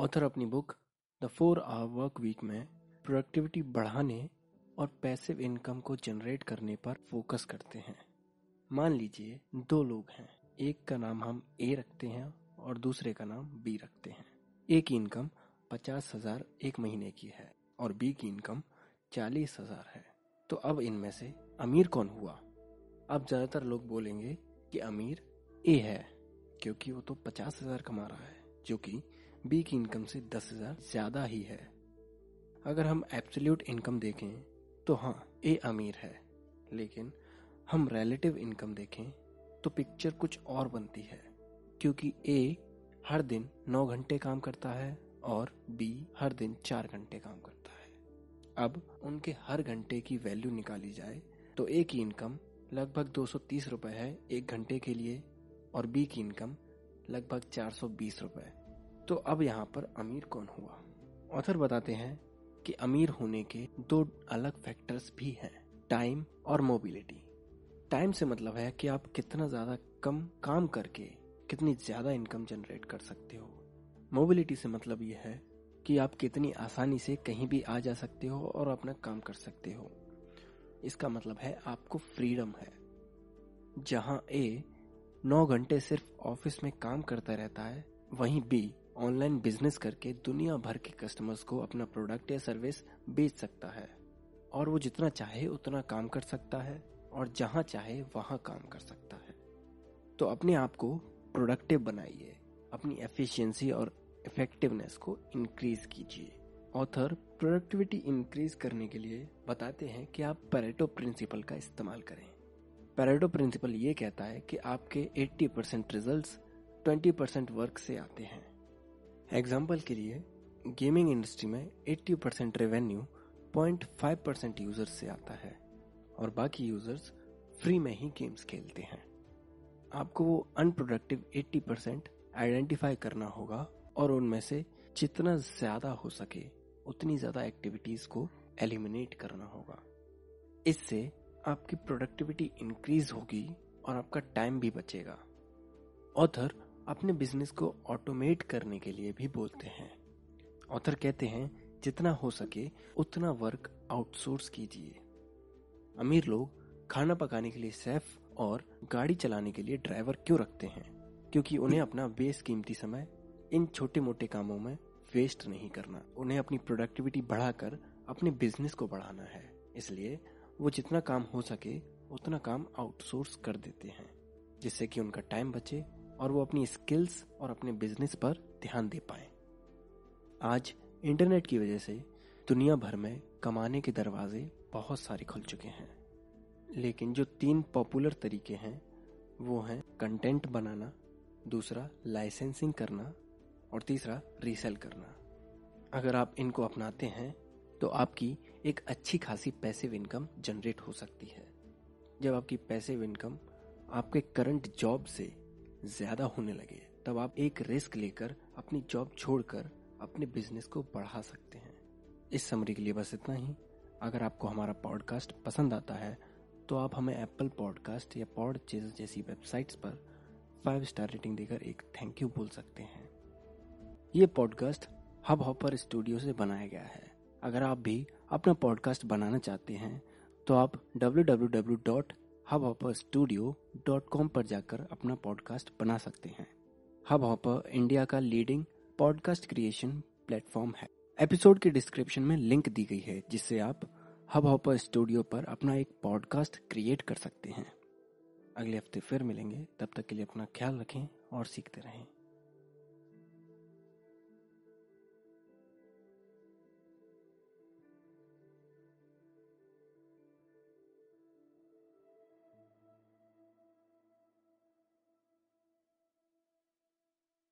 Author अपनी book the four hour work week में productivity बढ़ाने और पैसिव इनकम को जनरेट करने पर फोकस करते हैं। मान लीजिए दो लोग हैं। एक का नाम हम ए रखते हैं और दूसरे का नाम बी रखते हैं। ए की इनकम पचास हज़ार एक महीने की है और बी की इनकम चालीस हज़ार है। तो अब इनमें से अमीर कौन हुआ? अब ज़्यादातर लोग बोलेंगे कि अमीर ए है, क्योंकि वो तो पचास हज़ार कमा रहा है, जो कि बी की इनकम से दस हज़ार ज़्यादा ही है। अगर हम एब्सोल्यूट इनकम देखें तो हाँ ए अमीर है। लेकिन हम रिलेटिव इनकम देखें तो पिक्चर कुछ और बनती है, क्योंकि ए हर दिन नौ घंटे काम करता है और बी हर दिन चार घंटे काम करता है। अब उनके हर घंटे की वैल्यू निकाली जाए तो ए की इनकम लगभग 230 रुपए है एक घंटे के लिए, और बी की इनकम लगभग 420 रुपए तो अब यहाँ पर अमीर कौन हुआ? ऑथर बताते हैं कि अमीर होने के दो अलग फैक्टर्स भी हैं टाइम और मोबिलिटी टाइम से मतलब है कि आप कितना ज़्यादा कम काम करके कितनी ज़्यादा इनकम जनरेट कर सकते हो। मोबिलिटी से मतलब यह है कि आप कितनी आसानी से कहीं भी आ जा सकते हो और अपना काम कर सकते हो। इसका मतलब है आपको फ्रीडम है। जहाँ ए नौ घंटे सिर्फ़ ऑफ़िस में काम करता रहता है, वहीं बी ऑनलाइन बिज़नेस करके दुनिया भर के कस्टमर्स को अपना प्रोडक्ट या सर्विस बेच सकता है। और वो जितना चाहे उतना काम कर सकता है और जहाँ चाहे वहाँ काम कर सकता है। तो अपने आप को प्रोडक्टिव बनाइए। अपनी एफिशिएंसी और इफेक्टिवनेस को इंक्रीज कीजिए। ऑथर प्रोडक्टिविटी इंक्रीज करने के लिए बताते हैं कि आप पैरेटो प्रिंसिपल का इस्तेमाल करें। पैरेटो प्रिंसिपल ये कहता है कि आपके 80 percent result twenty percent work से आते हैं। एग्ज़ाम्पल के लिए गेमिंग इंडस्ट्री में 80 percent revenue point five percent users से आता है और बाकी यूज़र्स फ्री में ही गेम्स खेलते हैं। आपको वो अनप्रोडक्टिव 80 परसेंट आइडेंटिफाई करना होगा और उनमें से जितना ज़्यादा हो सके, उतनी ज़्यादा एक्टिविटीज़ को एलिमिनेट करना होगा। इससे आपकी प्रोडक्टिविटी इंक्रीज होगी और आपका टाइम भी बचेगा। ऑथर अपने बिज़नेस को ऑटोमेट करने के लिए भी बोलते हैं। ऑथर कहते हैं, जितना हो सके, उतना वर्क आउटसोर्स कीजिए। अमीर लोग खाना पकाने के लिए सेफ़ और गाड़ी चलाने के लिए ड्राइवर क्यों रखते हैं? क्योंकि उन्हें अपना बेस कीमती समय इन छोटे मोटे कामों में वेस्ट नहीं करना। उन्हें अपनी प्रोडक्टिविटी बढ़ाकर अपने बिज़नेस को बढ़ाना है। इसलिए वो जितना काम हो सके, उतना काम आउटसोर्स कर देते हैं, जिससे कि उनका टाइम बचे और वो अपनी स्किल्स और अपने बिज़नेस पर ध्यान दे पाए। आज इंटरनेट की वजह से दुनिया भर में कमाने के दरवाजे बहुत सारे खुल चुके हैं। लेकिन जो तीन पॉपुलर तरीके हैं, वो हैं कंटेंट बनाना, दूसरा लाइसेंसिंग करना और तीसरा रीसेल करना। अगर आप इनको अपनाते हैं तो आपकी एक अच्छी खासी पैसिव इनकम जनरेट हो सकती है। जब आपकी पैसिव इनकम आपके करंट जॉब से ज़्यादा होने लगे, तब आप एक रिस्क लेकर अपनी जॉब छोड़कर अपने बिज़नेस को बढ़ा सकते हैं। इस समरी के लिए बस इतना ही। अगर आपको हमारा पॉडकास्ट पसंद आता है तो आप हमें एप्पल पॉडकास्ट या पॉड चेज जैसी वेबसाइट्स पर फाइव स्टार रेटिंग देकर एक थैंक यू बोल सकते हैं। ये पॉडकास्ट हब हॉपर स्टूडियो से बनाया गया है। अगर आप भी अपना पॉडकास्ट बनाना चाहते हैं तो आप www.hubhopperstudio.com पर जाकर अपना पॉडकास्ट बना सकते हैं। हब हॉपर इंडिया का लीडिंग पॉडकास्ट क्रिएशन प्लेटफॉर्म है। एपिसोड के डिस्क्रिप्शन में लिंक दी गई है, जिससे आप हब हॉपर स्टूडियो पर अपना एक पॉडकास्ट क्रिएट कर सकते हैं। अगले हफ़्ते फिर मिलेंगे। तब तक के लिए अपना ख्याल रखें और सीखते रहें।